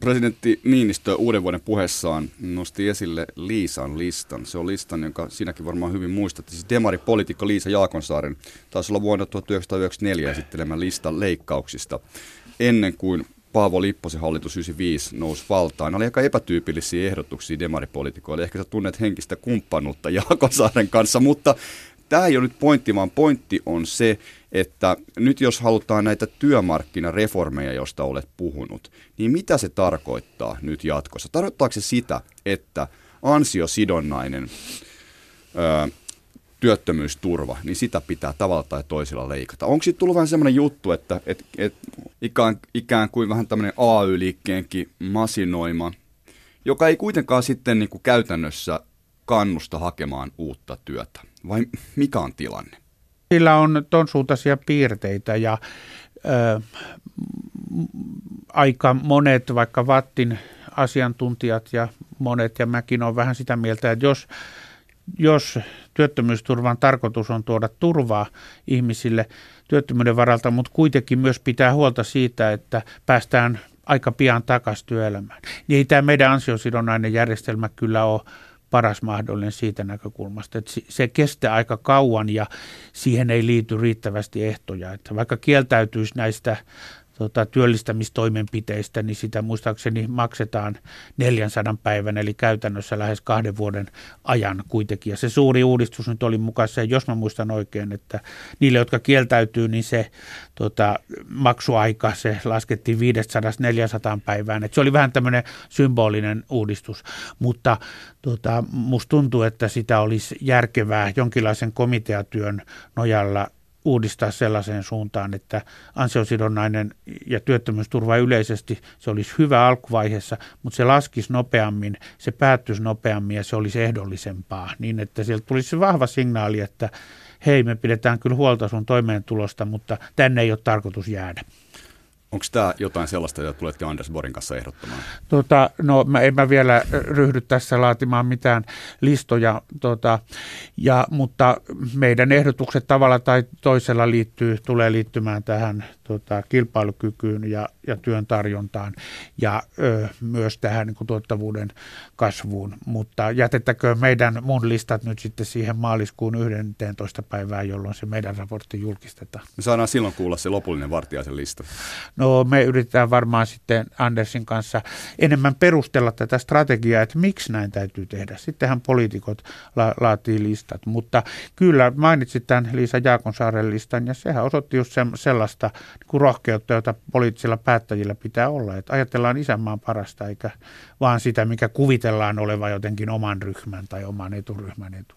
Presidentti Niinistö uuden vuoden puheessaan nosti esille Liisan listan. Se on listan, jonka sinäkin varmaan hyvin muistat. Siis demaripolitiikka Liisa Jaakonsaaren taisi olla vuonna 1994 esittelemä lista leikkauksista ennen kuin Paavo Lipposen hallitus 95 nousi valtaan. Ne oli aika epätyypillisiä ehdotuksia demaripolitiikoille. Ehkä sä tunnet henkistä kumppanuutta Jaakonsaaren kanssa, mutta tämä ei ole nyt pointti, vaan pointti on se, että nyt jos halutaan näitä työmarkkinareformeja, joista olet puhunut, niin mitä se tarkoittaa nyt jatkossa? Tarkoittaako se sitä, että ansiosidonnainen ö, työttömyysturva, niin sitä pitää tavalla tai toisella leikata. Onko siitä tullut vähän semmoinen juttu, että et, et, ikään, ikään kuin vähän tämmöinen AY-liikkeenkin masinoima, joka ei kuitenkaan sitten niin kuin käytännössä kannusta hakemaan uutta työtä? Vai mikä on tilanne? Sillä on ton suuntaisia piirteitä ja ö, aika monet, vaikka Vattin asiantuntijat ja monet, ja mäkin olen vähän sitä mieltä, että jos, jos työttömyysturvan tarkoitus on tuoda turvaa ihmisille työttömyyden varalta, mutta kuitenkin myös pitää huolta siitä, että päästään aika pian takaisin työelämään. Niin ei tämä meidän ansiosidonnainen järjestelmä kyllä ole paras mahdollinen siitä näkökulmasta, että se kestää aika kauan ja siihen ei liity riittävästi ehtoja. Että vaikka kieltäytyisi näistä tota, työllistämistoimenpiteistä, niin sitä muistaakseni maksetaan 400 päivän, eli käytännössä lähes kahden vuoden ajan kuitenkin. Ja se suuri uudistus nyt oli mukaan se, jos mä muistan oikein, että niille, jotka kieltäytyy, niin se tota, maksuaika, se laskettiin 500-400 päivään. Et se oli vähän tämmöinen symbolinen uudistus, mutta tota, musta tuntuu, että sitä olisi järkevää jonkinlaisen komiteatyön nojalla uudistaa sellaiseen suuntaan, että ansiosidonnainen ja työttömyysturva yleisesti se olisi hyvä alkuvaiheessa, mutta se laskisi nopeammin, se päättyisi nopeammin ja se olisi ehdollisempaa, niin että sieltä tulisi se vahva signaali, että hei, me pidetään kyllä huolta sun toimeentulosta, mutta tänne ei ole tarkoitus jäädä. Onko tämä jotain sellaista, jota tulette Anders Borin kanssa ehdottamaan? Tota, no mä en mä vielä ryhdy tässä laatimaan mitään listoja, tota, ja, mutta meidän ehdotukset tavalla tai toisella liittyy, tulee liittymään tähän tota, kilpailukykyyn ja, ja työn tarjontaan ja ö, myös tähän niin kuin, tuottavuuden kasvuun. Mutta jätettäkö meidän mun listat nyt sitten siihen maaliskuun 11. päivään, jolloin se meidän raportti julkistetaan. Me saadaan silloin kuulla se lopullinen vartiaisen lista. No me yritetään varmaan sitten Andersin kanssa enemmän perustella tätä strategiaa, että miksi näin täytyy tehdä. Sittenhän poliitikot la- laatii listat, mutta kyllä mainitsit tämän Liisa Jaakonsaaren listan ja sehän osoitti just se, sellaista niin rohkeutta, jota poliittisilla päättäjillä pitää olla. Että ajatellaan isänmaan parasta eikä vaan sitä, mikä kuvitellaan olevan jotenkin oman ryhmän tai oman eturyhmän etu.